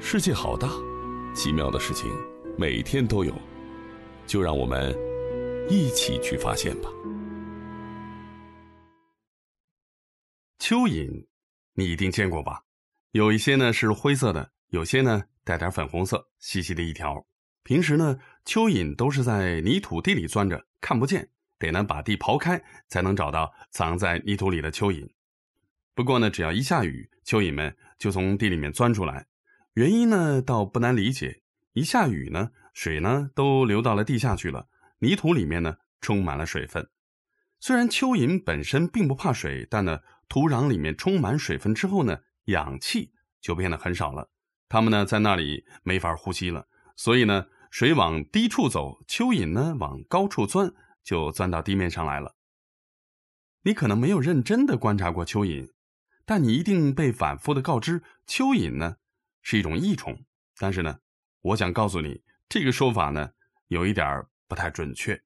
世界好大，奇妙的事情每天都有，就让我们一起去发现吧。蚯蚓，你一定见过吧？有一些呢是灰色的，有些呢带点粉红色，细细的一条。平时呢，蚯蚓都是在泥土地里钻着，看不见，得呢把地刨开，才能找到藏在泥土里的蚯蚓。不过呢，只要一下雨，蚯蚓们就从地里面钻出来。原因呢，倒不难理解。一下雨呢，水呢都流到了地下去了，泥土里面呢充满了水分。虽然蚯蚓本身并不怕水，但呢，土壤里面充满水分之后呢，氧气就变得很少了。它们呢在那里没法呼吸了。所以呢，水往低处走，蚯蚓呢往高处钻，就钻到地面上来了。你可能没有认真的观察过蚯蚓，但你一定被反复的告知，蚯蚓呢。是一种益虫，但是呢，我想告诉你，这个说法呢，有一点不太准确。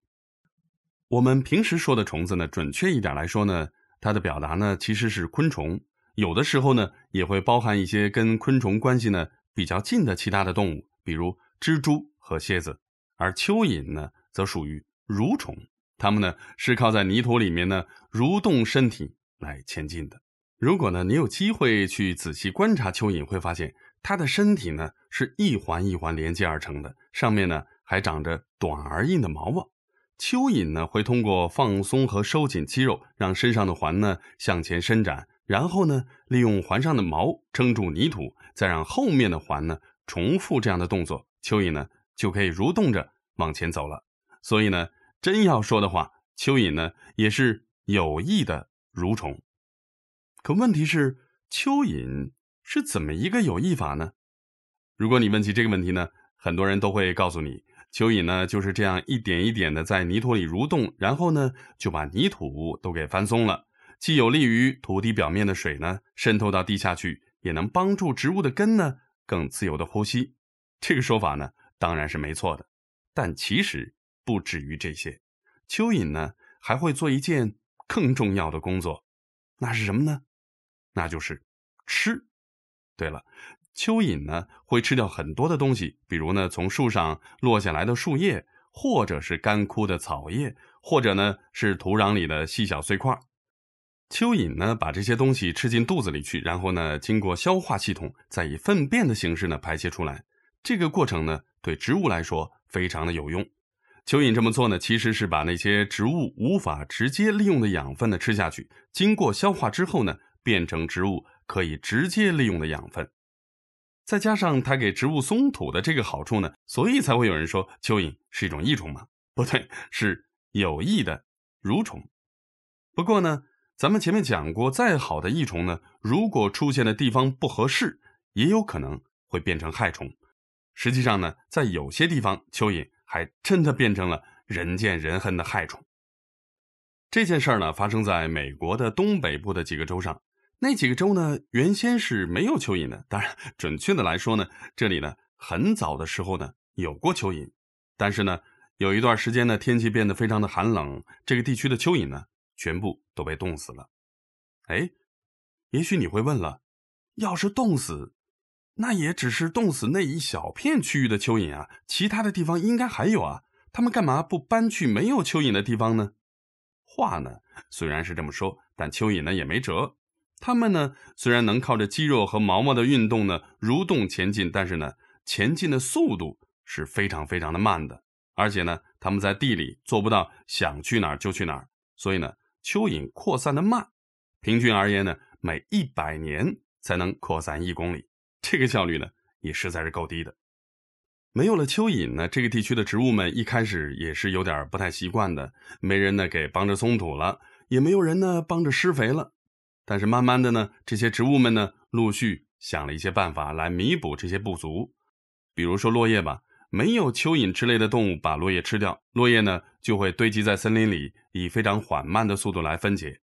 我们平时说的虫子呢，准确一点来说呢，它的表达呢其实是昆虫，有的时候呢也会包含一些跟昆虫关系呢比较近的其他的动物，比如蜘蛛和蝎子。而蚯蚓呢，则属于蠕虫，它们呢是靠在泥土里面呢蠕动身体来前进的。如果呢你有机会去仔细观察蚯蚓，会发现。它的身体呢是一环一环连接而成的，上面呢还长着短而硬的毛毛。蚯蚓呢会通过放松和收紧肌肉，让身上的环呢向前伸展，然后呢利用环上的毛撑住泥土，再让后面的环呢重复这样的动作，蚯蚓呢就可以蠕动着往前走了。所以呢，真要说的话，蚯蚓呢也是有益的蠕虫。可问题是，蚯蚓。是怎么一个有益法呢？如果你问起这个问题呢，很多人都会告诉你，蚯蚓呢就是这样一点一点的在泥土里蠕动，然后呢就把泥土都给翻松了，既有利于土地表面的水呢渗透到地下去，也能帮助植物的根呢更自由的呼吸。这个说法呢当然是没错的，但其实不止于这些，蚯蚓呢还会做一件更重要的工作，那是什么呢？那就是吃。对了，蚯蚓呢会吃掉很多的东西，比如呢从树上落下来的树叶，或者是干枯的草叶，或者呢是土壤里的细小碎块。蚯蚓呢把这些东西吃进肚子里去，然后呢经过消化系统，再以粪便的形式呢排泄出来。这个过程呢对植物来说非常的有用。蚯蚓这么做呢，其实是把那些植物无法直接利用的养分呢吃下去，经过消化之后呢变成植物。可以直接利用的养分，再加上它给植物松土的这个好处呢，所以才会有人说蚯蚓是一种益虫嘛？不对，是有益的蠕虫。不过呢，咱们前面讲过，再好的益虫呢，如果出现的地方不合适，也有可能会变成害虫。实际上呢，在有些地方，蚯蚓还真的变成了人见人恨的害虫。这件事儿呢，发生在美国的东北部的几个州上。那几个州呢，原先是没有蚯蚓的。当然，准确的来说呢，这里呢很早的时候呢有过蚯蚓，但是呢有一段时间呢天气变得非常的寒冷，这个地区的蚯蚓呢全部都被冻死了。哎，也许你会问了，要是冻死，那也只是冻死那一小片区域的蚯蚓啊，其他的地方应该还有啊，他们干嘛不搬去没有蚯蚓的地方呢？话呢虽然是这么说，但蚯蚓呢也没辙。它们呢，虽然能靠着肌肉和毛毛的运动呢蠕动前进，但是呢，前进的速度是非常非常的慢的。而且呢，它们在地里做不到想去哪儿就去哪儿，所以呢，蚯蚓扩散的慢。平均而言呢，每一百年才能扩散一公里，这个效率呢，也实在是够低的。没有了蚯蚓呢，这个地区的植物们一开始也是有点不太习惯的，没人呢给帮着松土了，也没有人呢帮着施肥了。但是慢慢的呢，这些植物们呢，陆续想了一些办法来弥补这些不足。比如说落叶吧，没有蚯蚓之类的动物把落叶吃掉，落叶呢就会堆积在森林里，以非常缓慢的速度来分解。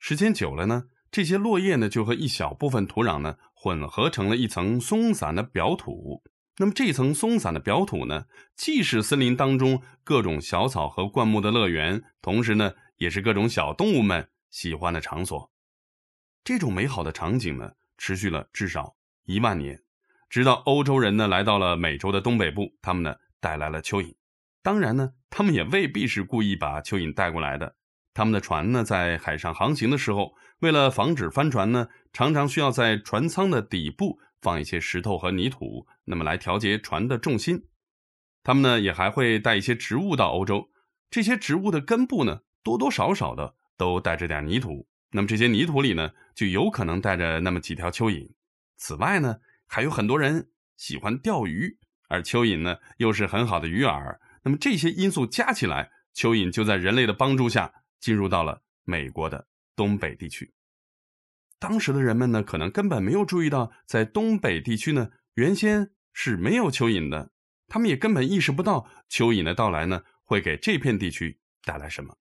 时间久了呢，这些落叶呢就和一小部分土壤呢混合成了一层松散的表土。那么这层松散的表土呢，既是森林当中各种小草和灌木的乐园，同时呢，也是各种小动物们喜欢的场所。这种美好的场景呢，持续了至少一万年，直到欧洲人呢来到了美洲的东北部，他们呢带来了蚯蚓。当然呢，他们也未必是故意把蚯蚓带过来的。他们的船呢在海上航行的时候，为了防止翻船呢，常常需要在船舱的底部放一些石头和泥土，那么来调节船的重心。他们呢也还会带一些植物到欧洲，这些植物的根部呢多多少少的都带着点泥土，那么这些泥土里呢就有可能带着那么几条蚯蚓。此外呢。还有很多人喜欢钓鱼，而蚯蚓呢又是很好的鱼饵。那么这些因素加起来，蚯蚓就在人类的帮助下进入到了美国的东北地区。当时的人们呢，可能根本没有注意到，在东北地区呢，原先是没有蚯蚓的。他们也根本意识不到蚯蚓的到来呢，会给这片地区带来什么。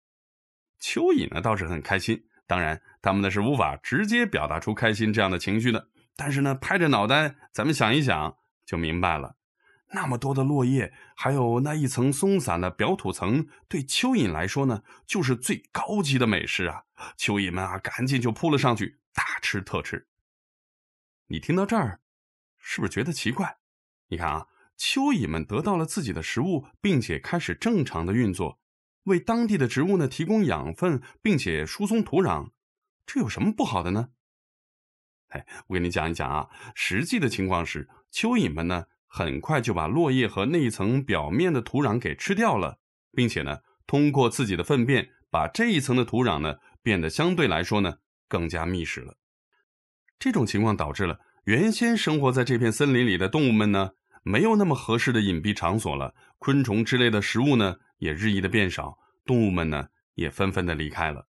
蚯蚓呢倒是很开心，当然他们呢是无法直接表达出开心这样的情绪的。但是呢，拍着脑袋，咱们想一想就明白了。那么多的落叶，还有那一层松散的表土层，对蚯蚓来说呢，就是最高级的美食啊！蚯蚓们啊，赶紧就扑了上去，大吃特吃。你听到这儿，是不是觉得奇怪？你看啊，蚯蚓们得到了自己的食物，并且开始正常的运作，为当地的植物呢提供养分，并且疏松土壤，这有什么不好的呢？哎，我给你讲一讲啊，实际的情况是，蚯蚓们呢，很快就把落叶和那一层表面的土壤给吃掉了，并且呢，通过自己的粪便，把这一层的土壤呢，变得相对来说呢，更加密实了。这种情况导致了原先生活在这片森林里的动物们呢，没有那么合适的隐蔽场所了，昆虫之类的食物呢，也日益的变少，动物们呢，也纷纷的离开了。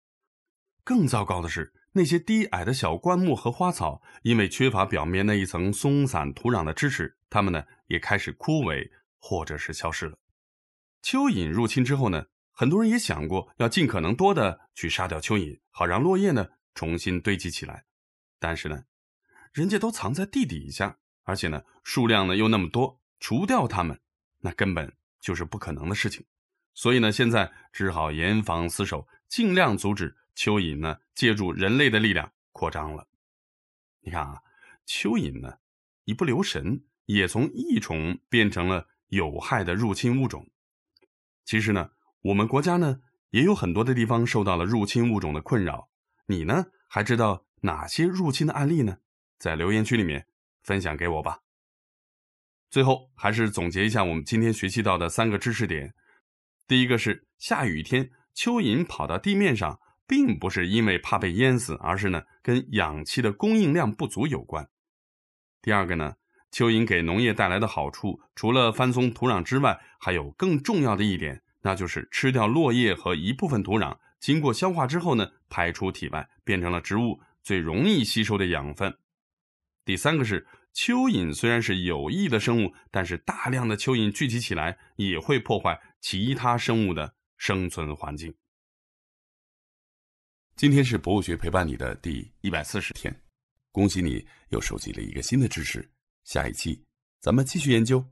更糟糕的是。那些低矮的小灌木和花草，因为缺乏表面那一层松散土壤的支持，它们呢也开始枯萎或者是消失了。蚯蚓入侵之后呢，很多人也想过要尽可能多的去杀掉蚯蚓，好让落叶呢重新堆积起来。但是呢，人家都藏在地底下，而且呢数量呢又那么多，除掉它们那根本就是不可能的事情。所以呢，现在只好严防死守，尽量阻止。蚯蚓呢，借助人类的力量扩张了。你看啊，蚯蚓呢，一不留神也从益虫变成了有害的入侵物种。其实呢，我们国家呢，也有很多的地方受到了入侵物种的困扰。你呢，还知道哪些入侵的案例呢？在留言区里面分享给我吧。最后，还是总结一下我们今天学习到的三个知识点。第一个是下雨天，蚯蚓跑到地面上。并不是因为怕被淹死，而是呢跟氧气的供应量不足有关。第二个呢，蚯蚓给农业带来的好处，除了翻松土壤之外，还有更重要的一点，那就是吃掉落叶和一部分土壤，经过消化之后呢，排出体外，变成了植物最容易吸收的养分。第三个是，蚯蚓虽然是有益的生物，但是大量的蚯蚓聚集起来，也会破坏其他生物的生存环境。今天是博物学陪伴你的第一百四十天，恭喜你又收集了一个新的知识。下一期咱们继续研究。